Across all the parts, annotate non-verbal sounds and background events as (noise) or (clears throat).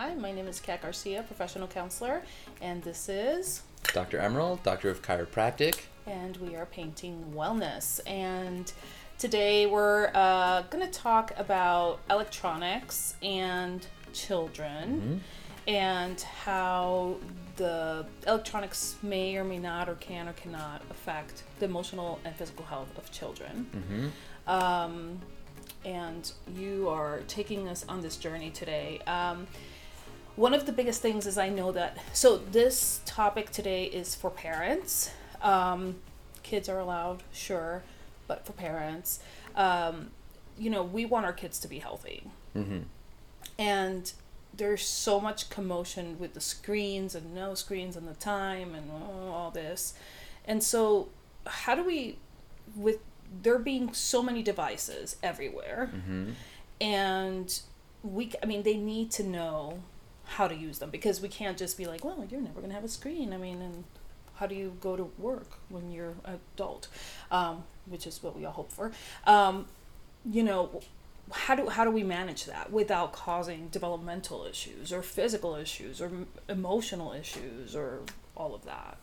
Hi, my name is Kat Garcia, professional counselor, and this is. Dr. Emerald, Doctor of Chiropractic. And we are painting wellness. And today we're uh, going to talk about electronics and children mm-hmm. and how the electronics may or may not or can or cannot affect the emotional and physical health of children. Mm-hmm. Um, and you are taking us on this journey today. Um, one of the biggest things is I know that, so this topic today is for parents. Um, kids are allowed, sure, but for parents, um, you know, we want our kids to be healthy. Mm-hmm. And there's so much commotion with the screens and no screens and the time and all this. And so, how do we, with there being so many devices everywhere, mm-hmm. and we, I mean, they need to know how to use them because we can't just be like, well, you're never going to have a screen. I mean, and how do you go to work when you're adult, um, which is what we all hope for. Um, you know, how do how do we manage that without causing developmental issues or physical issues or emotional issues or all of that?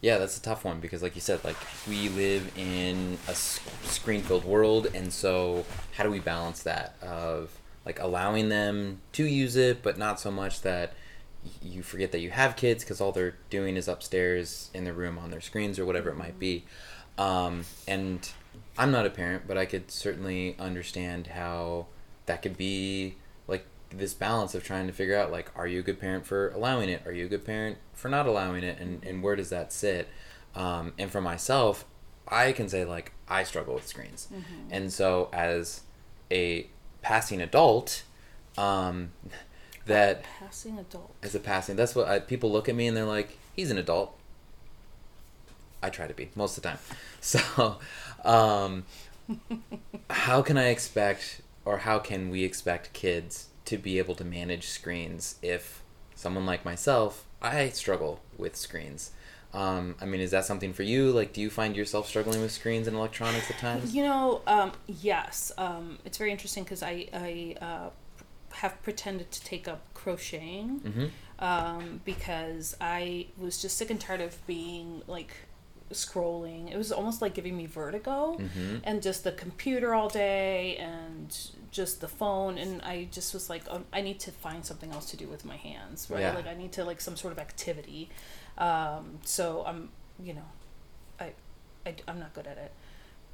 Yeah, that's a tough one because, like you said, like we live in a screen-filled world, and so how do we balance that of like allowing them to use it, but not so much that you forget that you have kids because all they're doing is upstairs in their room on their screens or whatever it might be. Um, and I'm not a parent, but I could certainly understand how that could be like this balance of trying to figure out like, are you a good parent for allowing it? Are you a good parent for not allowing it? And, and where does that sit? Um, and for myself, I can say like I struggle with screens, mm-hmm. and so as a passing adult, um, that passing adult as a passing. That's what I, people look at me and they're like, he's an adult. I try to be most of the time. (laughs) So, um, (laughs) how can I expect, or how can we expect kids to be able to manage screens if someone like myself, I struggle with screens? Um, I mean, is that something for you? Like, do you find yourself struggling with screens and electronics at times? You know, um, yes. Um, it's very interesting because I, I uh, have pretended to take up crocheting mm-hmm. Um, because I was just sick and tired of being like scrolling. It was almost like giving me vertigo mm-hmm. and just the computer all day and just the phone and I just was like um, I need to find something else to do with my hands, right? Yeah. Like I need to like some sort of activity. Um, so I'm, you know, I, I, I'm not good at it,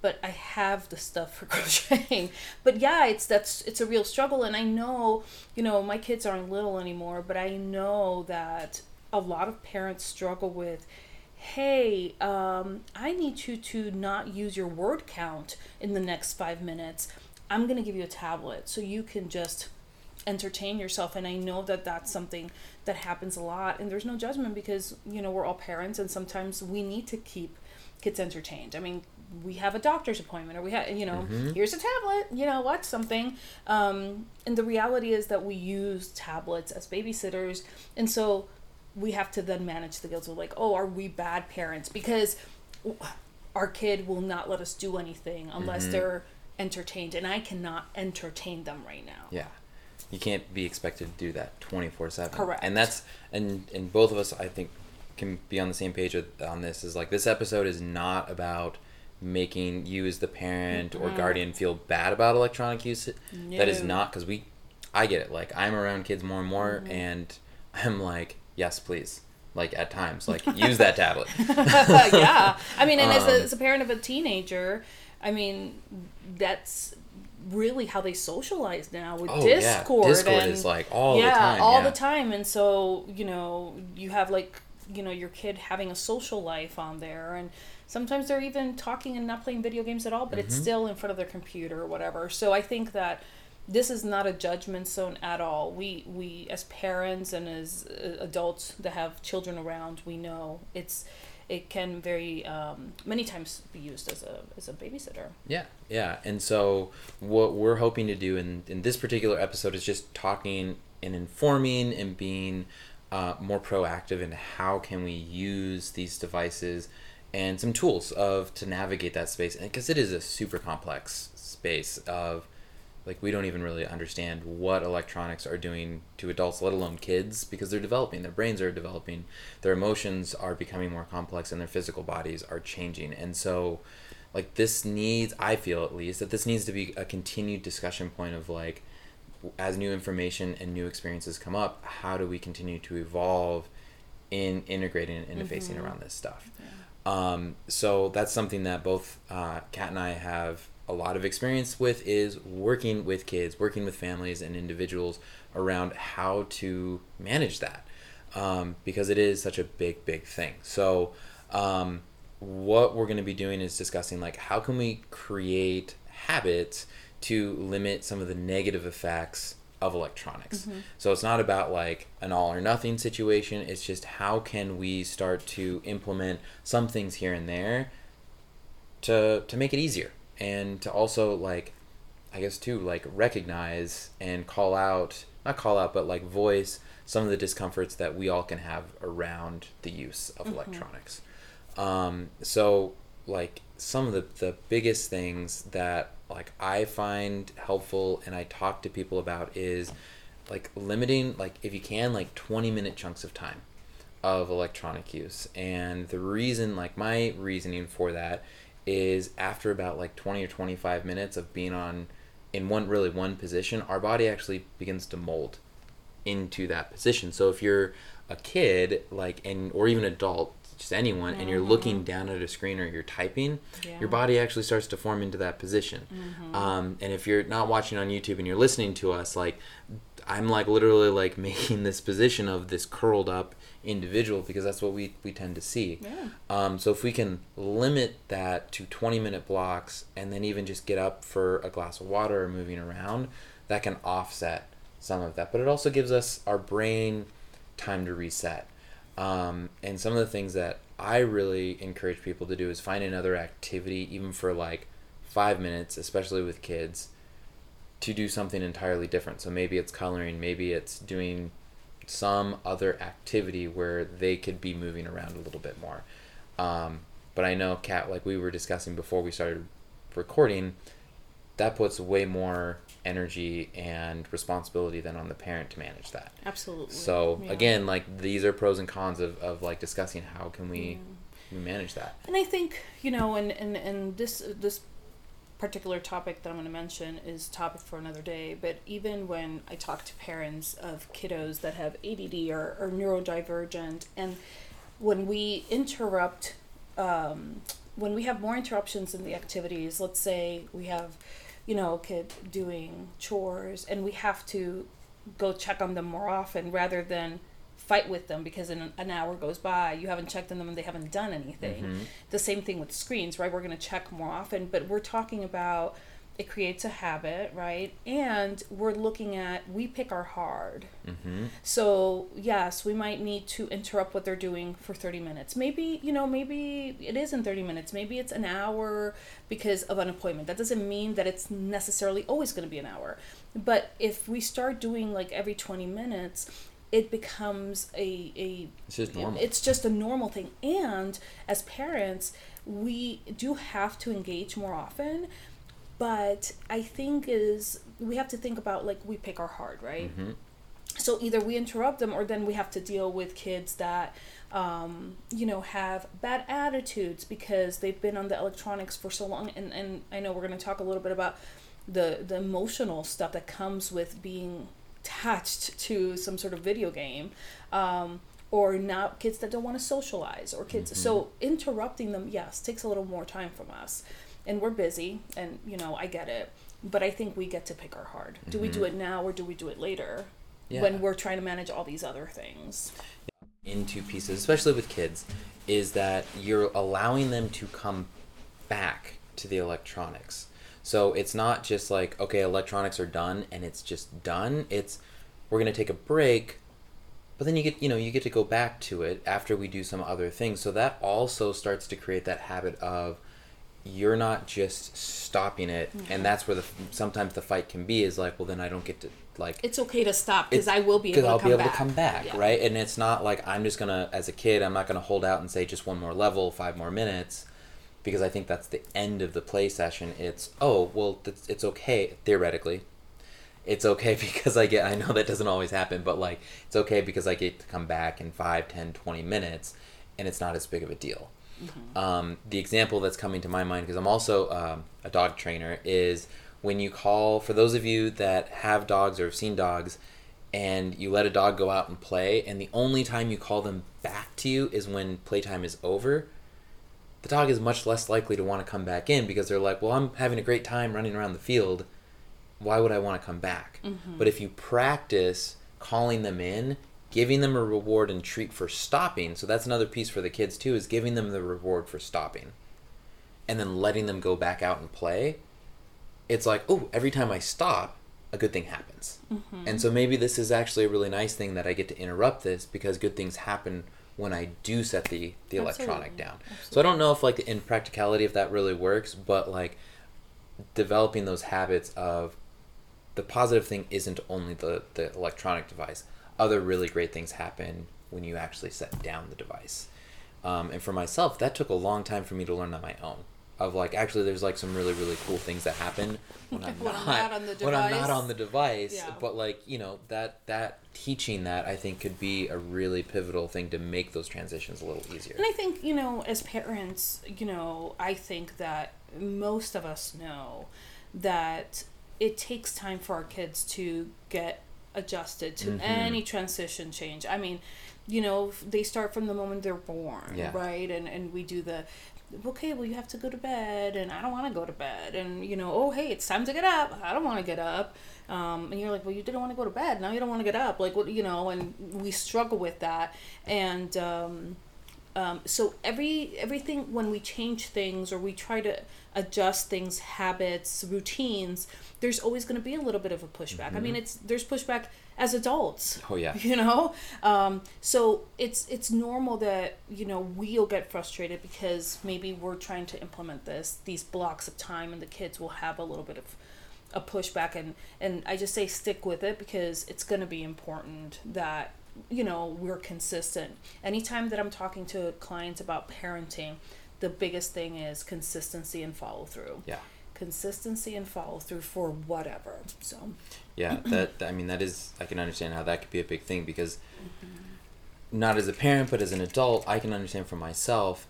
but I have the stuff for (laughs) crocheting. but yeah, it's that's it's a real struggle, and I know, you know, my kids aren't little anymore, but I know that a lot of parents struggle with hey, um, I need you to not use your word count in the next five minutes. I'm going to give you a tablet so you can just entertain yourself and i know that that's something that happens a lot and there's no judgment because you know we're all parents and sometimes we need to keep kids entertained. I mean we have a doctor's appointment or we have you know mm-hmm. here's a tablet you know watch something. Um, and the reality is that we use tablets as babysitters and so we have to then manage the guilt of like oh are we bad parents? Because our kid will not let us do anything unless mm-hmm. they're entertained and i cannot entertain them right now. Yeah you can't be expected to do that 24 7 correct. And that's and and both of us i think can be on the same page with, on this is like this episode is not about making you as the parent mm-hmm. or guardian feel bad about electronic use. No. that is not because we i get it. Like i'm around kids more and more mm-hmm. and i'm like yes please. Like at times like use that tablet. (laughs) Yeah. I mean and um, as, a, um, as a parent of a teenager i mean that's really how they socialize now with oh, Discord. Yeah. Discord and, is like all yeah, the time. all yeah. the time. And so, you know, you have like, you know, your kid having a social life on there and sometimes they're even talking and not playing video games at all, but mm-hmm. it's still in front of their computer or whatever. So I think that this is not a judgment zone at all. We we as parents and as uh, adults that have children around, we know it's it can very um, many times be used as a as a babysitter. Yeah, yeah, and so what we're hoping to do in in this particular episode is just talking and informing and being uh, more proactive in how can we use these devices and some tools of to navigate that space because it is a super complex space of like we don't even really understand what electronics are doing to adults let alone kids because they're developing their brains are developing their emotions are becoming more complex and their physical bodies are changing and so like this needs i feel at least that this needs to be a continued discussion point of like as new information and new experiences come up how do we continue to evolve in integrating and interfacing Mhm. around this stuff Yeah. um, so that's something that both uh, Kat and I have a lot of experience with is working with kids, working with families and individuals around how to manage that um, because it is such a big, big thing. So um, what we're going to be doing is discussing like how can we create habits to limit some of the negative effects of electronics. So it's not about like an all or nothing situation. It's just how can we start to implement some things here and there to to make it easier and to also like I guess too like recognize and call out not call out but like voice some of the discomforts that we all can have around the use of electronics. Um, so like some of the, the biggest things that like I find helpful and I talk to people about is like limiting like if you can like 20 minute chunks of time of electronic use and the reason like my reasoning for that is after about like 20 or 25 minutes of being on in one really one position our body actually begins to mold into that position. So if you're a kid like and or even adult just anyone and you're looking down at a screen or you're typing Yeah. your body actually starts to form into that position. Um, and if you're not watching on youtube and you're listening to us like i'm like literally like (laughs) making this position of this curled up individual because that's what we, we tend to see. Yeah. um, so if we can limit that to 20 minute blocks and then even just get up for a glass of water or moving around that can offset some of that. But it also gives us our brain time to reset um, and some of the things that I really encourage people to do is find another activity, even for like five minutes, especially with kids, to do something entirely different. So maybe it's coloring, maybe it's doing some other activity where they could be moving around a little bit more. Um, but I know, Kat, like we were discussing before we started recording, that puts way more energy and responsibility than on the parent to manage that. Absolutely. So Yeah. again, like these are pros and cons of, of like discussing how can we, we manage that. And I think you know, and and and this this particular topic that I'm going to mention is topic for another day. But even when I talk to parents of kiddos that have ADD or, or neurodivergent, and when we interrupt, um, when we have more interruptions in the activities, let's say we have, you know, kid doing chores, and we have to go check on them more often rather than fight with them because in an hour goes by you haven't checked on them and they haven't done anything Mhm. the same thing with screens right we're going to check more often but we're talking about it creates a habit right and we're looking at we pick our hard Mm-hmm. so yes we might need to interrupt what they're doing for 30 minutes maybe you know maybe it isn't 30 minutes maybe it's an hour because of an appointment that doesn't mean that it's necessarily always going to be an hour but if we start doing like every 20 minutes it becomes a, a It's just normal. it's just a normal thing. And as parents, we do have to engage more often. But I think is we have to think about like we pick our heart right? Mhm. So either we interrupt them or then we have to deal with kids that um, you know have bad attitudes because they've been on the electronics for so long and, and I know we're gonna talk a little bit about the the emotional stuff that comes with being attached to some sort of video game um, or now kids that don't want to socialize or kids so interrupting them yes takes a little more time from us and we're busy and you know i get it but i think we get to pick our hard do we do mm-hmm. it now or do we do it later Yeah. when we're trying to manage all these other things into pieces, especially with kids, is that you're allowing them to come back to the electronics. So it's not just like, okay, electronics are done and it's just done. It's we're gonna take a break, but then you get you know, you get to go back to it after we do some other things. So that also starts to create that habit of you're not just stopping it and that's where the sometimes the fight can be is like well then i don't get to like it's okay to stop because i will be able. because I'll be able back to come back, Yeah. right? And it's not like I'm just gonna, as a kid, I'm not gonna hold out and say just one more level, five more minutes, because I think that's the end of the play session. It's oh well, it's, it's okay theoretically. it's okay (laughs) because I get I know that doesn't always happen, but like it's okay because I get to come back in 5, 10, 20 minutes and it's not as big of a deal. Mm-hmm. Um, the example that's coming to my mind because I'm also um, a dog trainer is when you call for those of you that have dogs or have seen dogs and you let a dog go out and play and the only time you call them back to you is when playtime is over the dog is much less likely to want to come back in because they're like well i'm having a great time running around the field why would i want to come back mm-hmm. but if you practice calling them in giving them a reward and treat for stopping so that's another piece for the kids too is giving them the reward for stopping and then letting them go back out and play it's like oh every time i stop a good thing happens. Mm-hmm. And so maybe this is actually a really nice thing that I get to interrupt this because good things happen when I do set the the electronic down. Absolutely. So I don't know if like in practicality if that really works, but like developing those habits of the positive thing isn't only the the electronic device. Other really great things happen when you actually set down the device. Um, and for myself, that took a long time for me to learn on my own of like actually there's like some really really cool things that happen when I'm, (laughs) when not, I'm not, on the device. When I'm not on the device, yeah. but like you know that that teaching that I think could be a really pivotal thing to make those transitions a little easier. And I think you know as parents, you know I think that most of us know that it takes time for our kids to get adjusted to mm-hmm. any transition change. I mean, you know, they start from the moment they're born, yeah. right? And and we do the okay, well, you have to go to bed, and I don't want to go to bed, and you know, oh, hey, it's time to get up. I don't want to get up, um, and you're like, well, you didn't want to go to bed. Now you don't want to get up, like what, you know, and we struggle with that, and um, um, so every everything when we change things or we try to adjust things, habits, routines, there's always going to be a little bit of a pushback. Mm-hmm. I mean, it's there's pushback as adults. Oh yeah. (laughs) You know, um, so it's it's normal that you know we'll get frustrated because maybe we're trying to implement this these blocks of time, and the kids will have a little bit of a pushback, and and I just say stick with it because it's going to be important that you know we're consistent. Anytime that I'm talking to clients about parenting, the biggest thing is consistency and follow through. Yeah consistency and follow through for whatever. So yeah, (clears throat) that I mean that is I can understand how that could be a big thing because mm-hmm. not as a parent but as an adult, I can understand for myself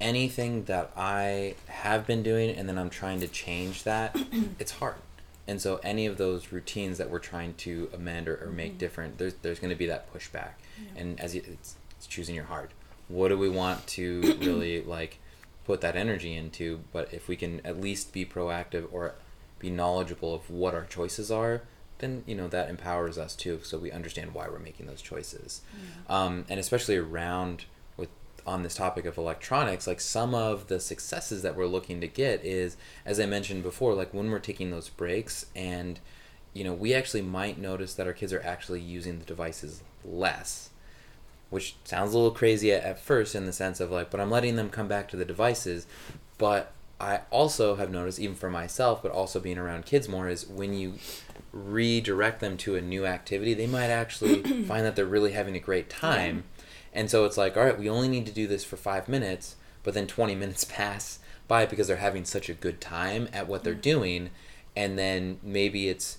anything that I have been doing and then I'm trying to change that, (clears throat) it's hard. And so any of those routines that we're trying to amend or, or make mm-hmm. different, there's there's going to be that pushback. Yeah. And as you, it's, it's choosing your heart. What do we want to (coughs) really like put that energy into, but if we can at least be proactive or be knowledgeable of what our choices are, then you know that empowers us too, so we understand why we're making those choices. Yeah. Um, and especially around on this topic of electronics, like some of the successes that we're looking to get is, as I mentioned before, like when we're taking those breaks and you know we actually might notice that our kids are actually using the devices less which sounds a little crazy at, at first in the sense of like, but I'm letting them come back to the devices. But I also have noticed, even for myself, but also being around kids more, is when you redirect them to a new activity, they might actually (coughs) find that they're really having a great time. And so it's like, all right, we only need to do this for five minutes, but then 20 (laughs) minutes pass by because they're having such a good time at what they're doing. And then maybe it's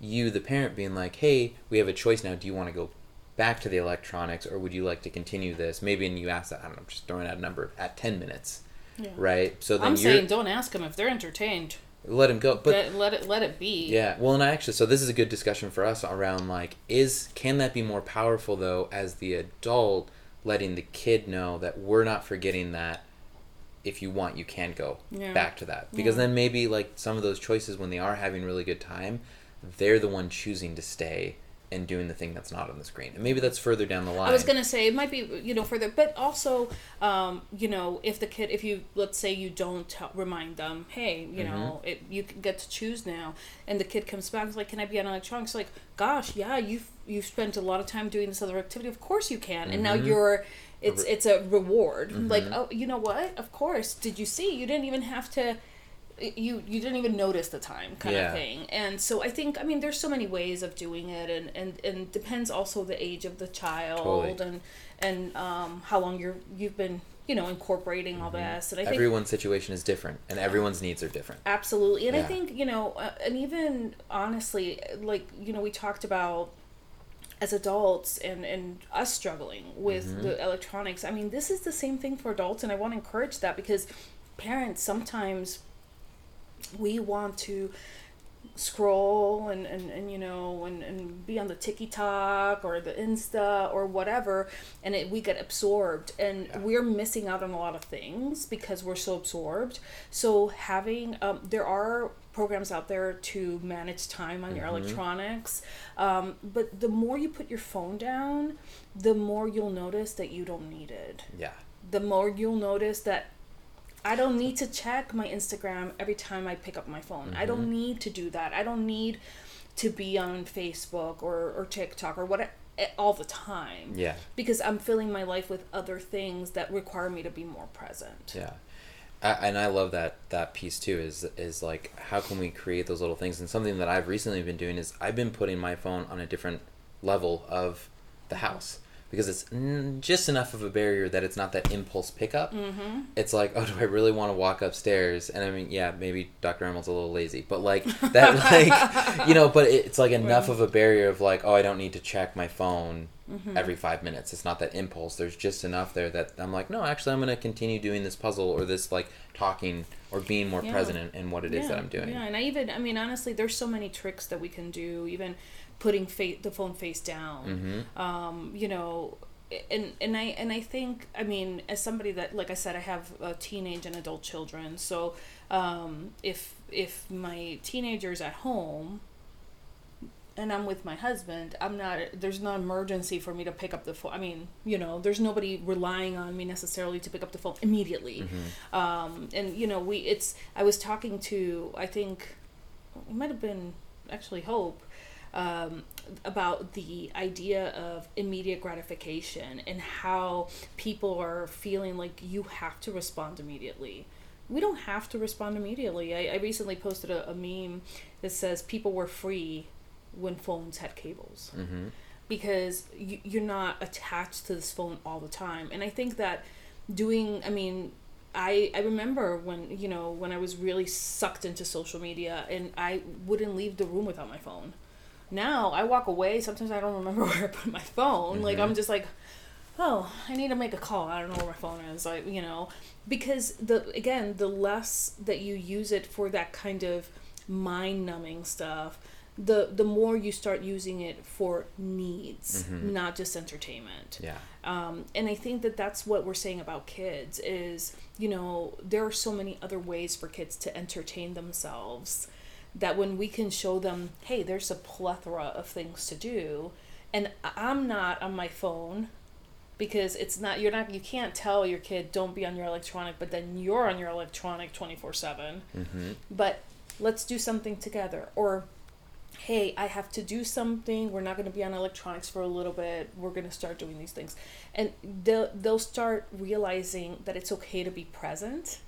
you, the parent, being like, hey, we have a choice now. Do you want to go back to the electronics, or would you like to continue this? Maybe, and you ask that. I don't know. I'm just throwing out a number at ten minutes, yeah. right? So then I'm saying, don't ask them if they're entertained. Let him go, but let, let it let it be. Yeah, well, and i actually, so this is a good discussion for us around like, is can that be more powerful though, as the adult letting the kid know that we're not forgetting that if you want you can go yeah. back to that because yeah. then maybe like some of those choices when they are having really good time they're the one choosing to stay and doing the thing that's not on the screen. And maybe that's further down the line. I was gonna say it might be you know further, but also um, you know if the kid if you let's say you don't tell, remind them, hey, you mm-hmm. know it, you get to choose now, and the kid comes back and is like, can I be on electronics? Like, gosh, yeah, you've you've spent a lot of time doing this other activity. Of course you can, mm-hmm. and now mm-hmm. you're it's it's a reward. Mm-hmm. Like, oh, you know what? Of course. Did you see? You didn't even have to you you didn't even notice the time kind yeah. of thing and so i think i mean there's so many ways of doing it and and and depends also the age of the child totally. and and um, how long you're you've been you know incorporating all this and i think Everyone's situation is different, and everyone's needs are different. Absolutely. And I think, you know, uh, and even honestly, like, you know, we talked about as adults and, and us struggling with Mm-hmm. the electronics. I mean, this is the same thing for adults, and I want to encourage that because parents sometimes we want to scroll and, and, and you know and, and be on the TikTok or the Insta or whatever and it, we get absorbed. And we're missing out on a lot of things because we're so absorbed. So having um, there are programs out there to manage time on your electronics um, but the more you put your phone down the more you'll notice that you don't need it. Yeah. the more you'll notice that I don't need to check my Instagram every time I pick up my phone. I don't mm-hmm. need to do that. I don't need to be on Facebook or, or TikTok or what eh, all the time. Yeah. Because I'm filling my life with other things that require me to be more present. Yeah. I, and I love that that piece too is is like how can we create those little things and something that I've recently been doing is I've been putting my phone on a different level of the house because it's just enough of a barrier that it's not that impulse pickup. Mm-hmm. It's like, oh, do I really want to walk upstairs? And I mean, yeah, maybe Dr. Emerald's a little lazy, but like (laughs) that, like you know, but it's like enough of a barrier of like, oh, I don't need to check my phone every five minutes. It's not that impulse. There's just enough there that I'm like, no, actually, I'm gonna continue doing this puzzle or this like talking or being more Yeah. present in, in what it is that I'm doing. Yeah, and I even, I mean, honestly, there's so many tricks that we can do, even putting fa- the phone face down. Mm-hmm. Um, you know, and and I and I think, I mean, as somebody that, like I said, I have uh, teenage and adult children, so um, if if my teenager's at home. And I'm with my husband. I'm not. There's no emergency for me to pick up the phone. I mean, you know, there's nobody relying on me necessarily to pick up the phone immediately Mm-hmm. um, and you know we it's i was talking to i think it might have been actually hope um, about the idea of immediate gratification and how people are feeling like you have to respond immediately we don't have to respond immediately i, I recently posted a, a meme that says people were free when phones had cables Mm-hmm. because you, you're not attached to this phone all the time and i think that doing i mean I, I remember when you know when I was really sucked into social media and I wouldn't leave the room without my phone. Now I walk away. Sometimes I don't remember (laughs) where I put my phone. Like I'm just like, oh, I need to make a call. I don't know where my phone is. Like you know, because the again the less that you use it for that kind of mind numbing stuff, the the more you start using it for needs, not just entertainment Yeah. um, and i think that that's what we're saying about kids is you know there are so many other ways for kids to entertain themselves that when we can show them hey there's a plethora of things to do and i'm not on my phone because it's not you're not you can't tell your kid don't be on your electronic but then you're on your electronic 24 7 Mm-hmm. but let's do something together. Or hey i have to do something we're not going to be on electronics for a little bit we're going to start doing these things. And they'll, they'll start realizing that it's okay to be present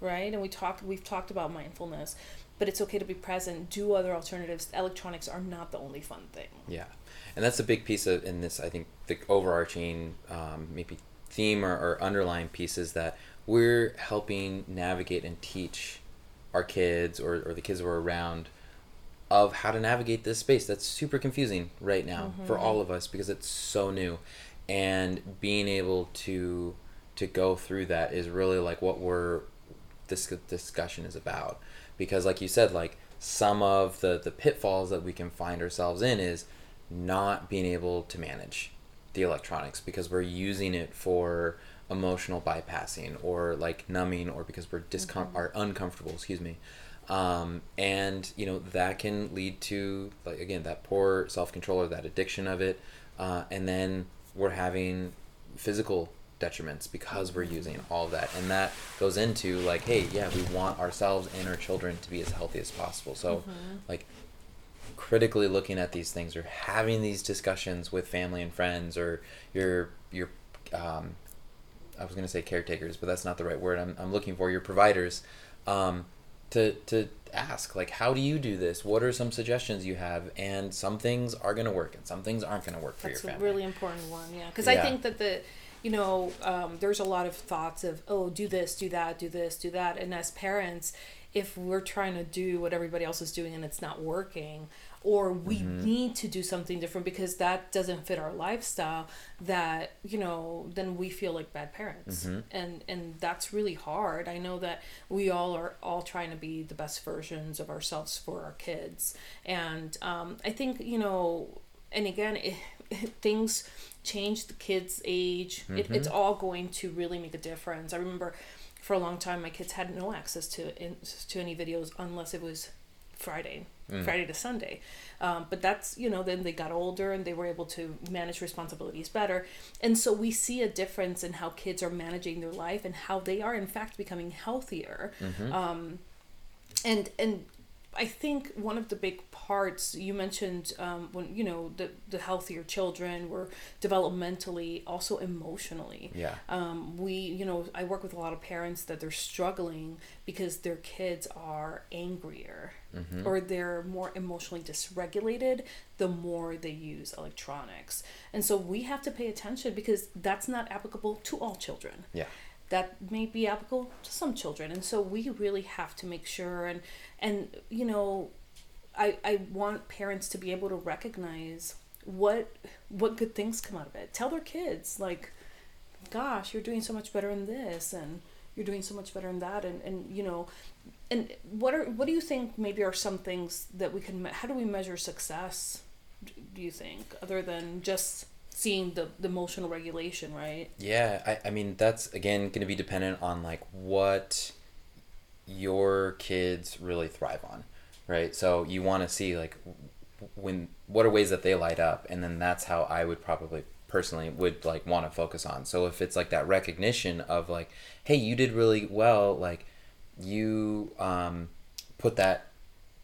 right? And we talked we've talked about mindfulness but it's okay to be present do other alternatives. Electronics are not the only fun thing. Yeah, and that's a big piece of in this. I think the overarching um, maybe theme or, or underlying piece is that we're helping navigate and teach our kids or, or the kids who are around of how to navigate this space that's super confusing right now for all of us because it's so new. And being able to to go through that is really like what we're this discussion is about because like you said like some of the the pitfalls that we can find ourselves in is not being able to manage the electronics because we're using it for emotional bypassing or like numbing or because we're discom- are uncomfortable excuse me. Um, and you know that can lead to like again that poor self-control or that addiction of it uh, and then we're having physical detriments because we're using all of that. And that goes into like hey yeah we want ourselves and our children to be as healthy as possible. So like critically looking at these things or having these discussions with family and friends or your your um, I was going to say caretakers, but that's not the right word. I'm, I'm looking for. Your providers, um, to to ask like how do you do this? What are some suggestions you have? And some things are going to work and some things aren't going to work for That's your a family. really important one, yeah. Because I think that the, you know, um, there's a lot of thoughts of, oh, do this, do that, do this, do that. And as parents, if we're trying to do what everybody else is doing and it's not working, or we Mm-hmm. need to do something different because that doesn't fit our lifestyle, that, you know, then we feel like bad parents. Mm-hmm. And, and that's really hard. I know that we all are all trying to be the best versions of ourselves for our kids. And um, I think, you know, and again, it, (laughs) things change the kids' age. It, it's all going to really make a difference. I remember for a long time, my kids had no access to in, to any videos unless it was Friday, Friday to Sunday. Um, but that's you know then they got older and they were able to manage responsibilities better, and so we see a difference in how kids are managing their life and how they are in fact becoming healthier. Um, and and I think one of the big parts you mentioned um, when you know the the healthier children were developmentally also emotionally. yeah Um, we you know I work with a lot of parents that they're struggling because their kids are angrier Mm-hmm. or they're more emotionally dysregulated the more they use electronics and so we have to pay attention because that's not applicable to all children yeah that may be applicable to some children. And so we really have to make sure and and you know i i want parents to be able to recognize what what good things come out of it. Tell their kids like gosh you're doing so much better in this and you're doing so much better in that and and you know and what are what do you think maybe are some things that we can how do we measure success do you think other than just seeing the, the emotional regulation right Yeah, I, I mean that's again going to be dependent on like what your kids really thrive on, right? So you want to see like when what are ways that they light up, and then that's how I would probably personally would like want to focus on. So if it's like that recognition of like, hey, you did really well, like you um, put that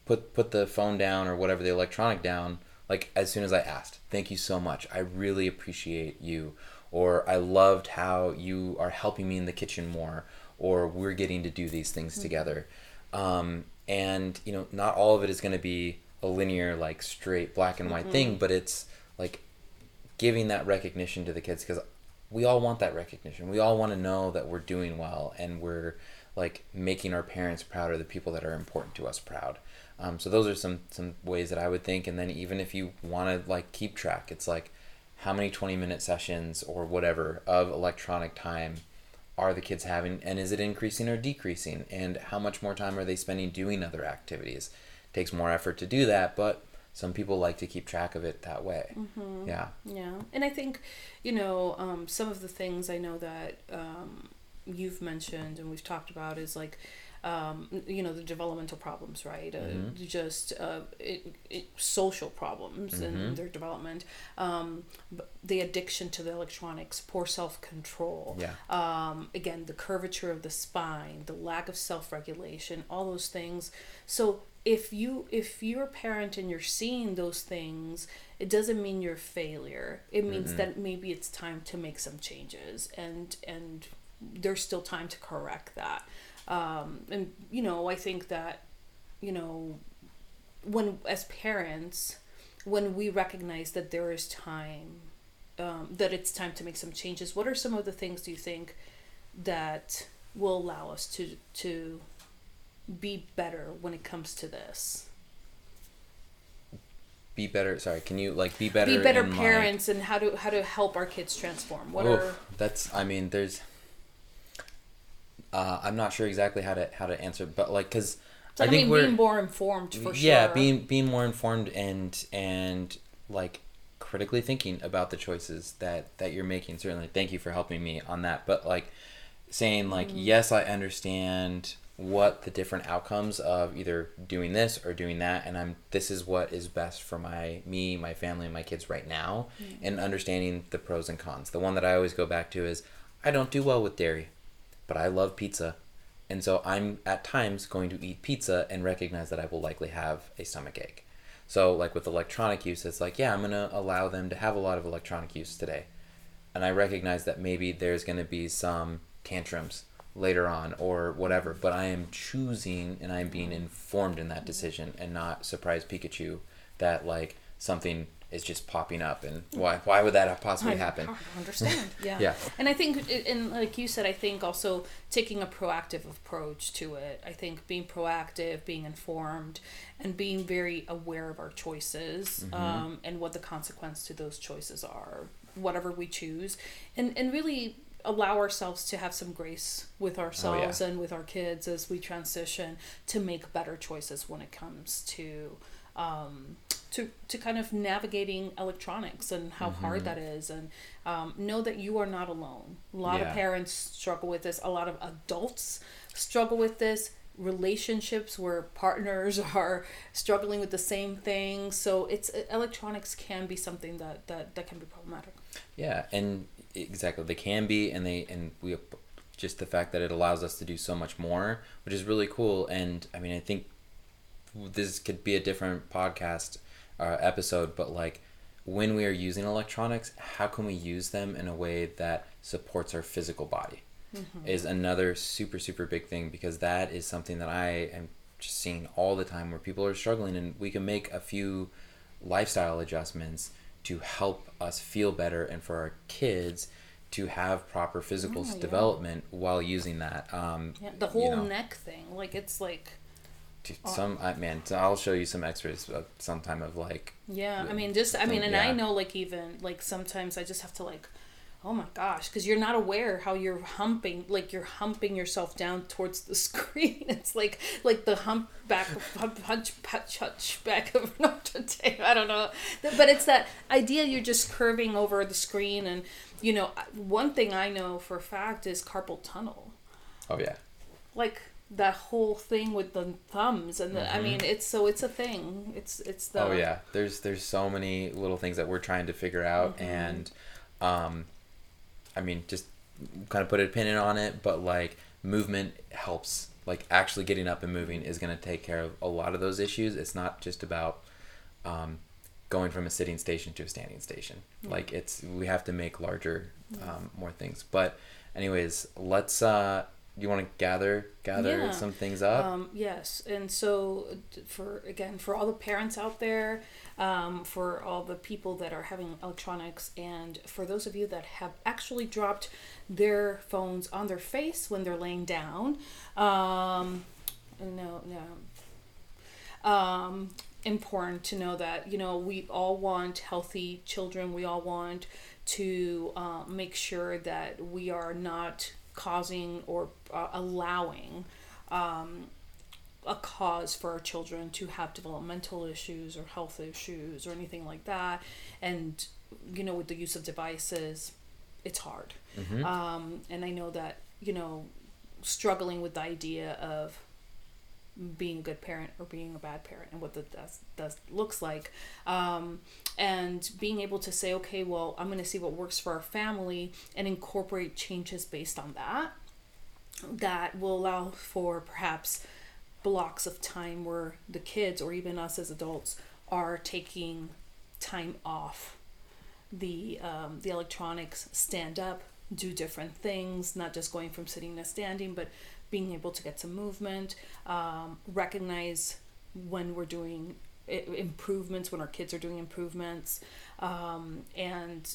put put the phone down or whatever the electronic down like as soon as I asked. Thank you so much. I really appreciate you. Or I loved how you are helping me in the kitchen more. Or we're getting to do these things together. Um, and you know, not all of it is going to be a linear, like straight black and white thing, but it's like giving that recognition to the kids because we all want that recognition. We all want to know that we're doing well and we're like making our parents proud or the people that are important to us proud. Um, so those are some some ways that I would think. And then even if you want to like keep track, it's like how many twenty minute sessions or whatever of electronic time are the kids having, and is it increasing or decreasing? And how much more time are they spending doing other activities? it takes more effort to do that, but some people like to keep track of it that way. Yeah. Yeah, and I think, you know, um, some of the things I know that um, you've mentioned and we've talked about is like, um, you know, the developmental problems, right? Uh, just uh, it, it, social problems in their development, um, the addiction to the electronics, poor self control. Yeah. Um, again, the curvature of the spine, the lack of self regulation, all those things. So if you if you're a parent and you're seeing those things it doesn't mean you're a failure it means that maybe it's time to make some changes and and there's still time to correct that um, and you know i think that you know when as parents when we recognize that there is time um, that it's time to make some changes what are some of the things do you think that will allow us to to be better when it comes to this Be better. Sorry, can you like be better? be better like- parents and how to how to help our kids transform what Oof, are that's i mean there's uh, i'm not sure exactly how to how to answer but like because so, i, I, think mean we're being more informed for yeah sure. being being more informed and and like critically thinking about the choices that that you're making. Certainly thank you for helping me on that. But like saying like Mm-hmm. yes i understand what the different outcomes of either doing this or doing that and i'm this is what is best for my me my family and my kids right now Mm-hmm. and understanding the pros and cons. The one that i always go back to is i don't do well with dairy but i love pizza and so i'm at times going to eat pizza and recognize that i will likely have a stomach ache so like with electronic use it's like yeah i'm going to allow them to have a lot of electronic use today and I recognize that maybe there's going to be some tantrums later on or whatever. But I am choosing and I am being informed in that decision and not surprise Pikachu that like something is just popping up and why why would that possibly happen? (laughs) I understand. (laughs) Yeah. Yeah. And I think, and like you said, I think also taking a proactive approach to it. I think being proactive, being informed, and being very aware of our choices Mm-hmm. um, and what the consequence to those choices are, whatever we choose, and and really allow ourselves to have some grace with ourselves and with our kids as we transition to make better choices when it comes to um, to to kind of navigating electronics and how Mm-hmm. hard that is and um, know that you are not alone a lot Yeah. of parents struggle with this a lot of adults struggle with this relationships where partners (laughs) are struggling with the same thing so it's electronics can be something that that, that can be problematic Yeah, and exactly they can be, and they and we just the fact that it allows us to do so much more, which is really cool. And I mean, I think this could be a different podcast uh, episode, but like when we are using electronics, how can we use them in a way that supports our physical body? Is another super super big thing because that is something that I am just seeing all the time where people are struggling, and we can make a few lifestyle adjustments to help us feel better and for our kids to have proper physical Oh, yeah. development while using that. Um, yeah the you whole know, neck thing like it's like to some I man, I'll show you some x-rays of sometime of like Yeah, I mean, just I mean, and I know like even like sometimes I just have to like, oh my gosh, because you're not aware how you're humping, like you're humping yourself down towards the (laughs) screen. It's like like the hump back, hump, hunch, punch, hunch back of (laughs) Notre Dame. I don't know, but it's that idea you're just curving over the screen, and you know, one thing I know for a fact is carpal tunnel oh yeah. like that whole thing with the thumbs and the, I mean it's so it's a thing it's it's the Mm-hmm. Oh yeah, there's there's so many little things that we're trying to figure out, Mm-hmm. and um, I mean, just kind of put a pin in on it, but like movement helps. Like actually getting up and moving is going to take care of a lot of those issues. It's not just about um, going from a sitting station to a standing station. Like it's we have to make larger, um, more things. But anyways, let's. Uh, you want to gather gather Yeah. some things up? Um, yes, and so for again for all the parents out there, um, for all the people that are having electronics, and for those of you that have actually dropped their phones on their face when they're laying down, um, no, no, um, important to know that you know we all want healthy children. We all want to uh, make sure that we are not causing or uh, allowing um, a cause for our children to have developmental issues or health issues or anything like that. And you know, with the use of devices, it's hard. Mhm. Um, and I know that you know, struggling with the idea of being a good parent or being a bad parent and what that does, does looks like. Um, and being able to say okay well i'm going to see what works for our family and incorporate changes based on that that will allow for perhaps blocks of time where the kids or even us as adults are taking time off. The um, the electronics stand up do different things not just going from sitting to standing but being able to get some movement um, recognize when we're doing improvements when our kids are doing improvements um, and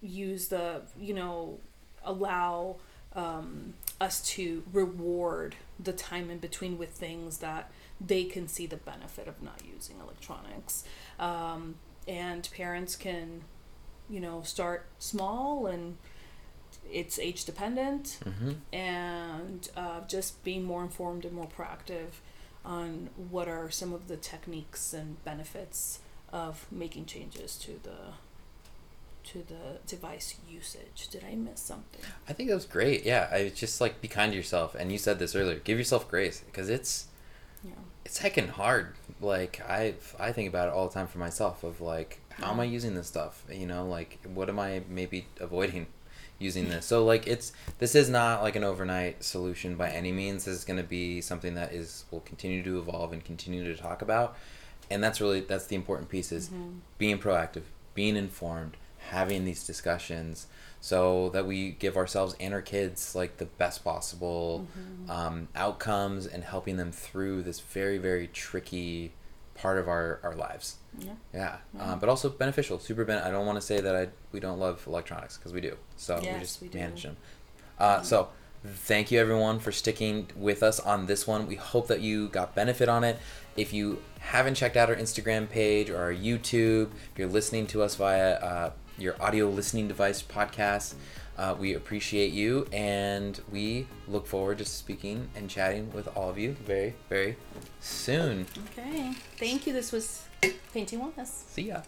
use the you know allow um, us to reward the time in between with things that they can see the benefit of not using electronics. Um, and parents can you know start small and it's age dependent Mhm. and uh, just being more informed and more proactive on what are some of the techniques and benefits of making changes to the to the device usage. Did I miss something? I think that was great. Yeah, I just like be kind to yourself, and you said this earlier. Give yourself grace because it's Yeah. it's heckin' hard. Like I I think about it all the time for myself. Of like, how am I using this stuff? You know, like what am I maybe avoiding using this? So like it's this is not like an overnight solution by any means. This is gonna be something that is will continue to evolve and continue to talk about, and that's really that's the important piece is Mhm. being proactive, being informed, having these discussions so that we give ourselves and our kids like the best possible Mm-hmm. um, outcomes and helping them through this very very tricky part of our, our lives. Yeah. yeah, Yeah. Um, but also beneficial super ben- i don't want to say that I, we don't love electronics because we do. So we just we manage them uh, so thank you everyone for sticking with us on this one. We hope that you got benefit on it. If you haven't checked out our instagram page or our youtube if you're listening to us via uh, your audio listening device podcast uh, we appreciate you and we look forward to speaking and chatting with all of you very very soon Okay. Thank you. This was Painting Wellness. see ya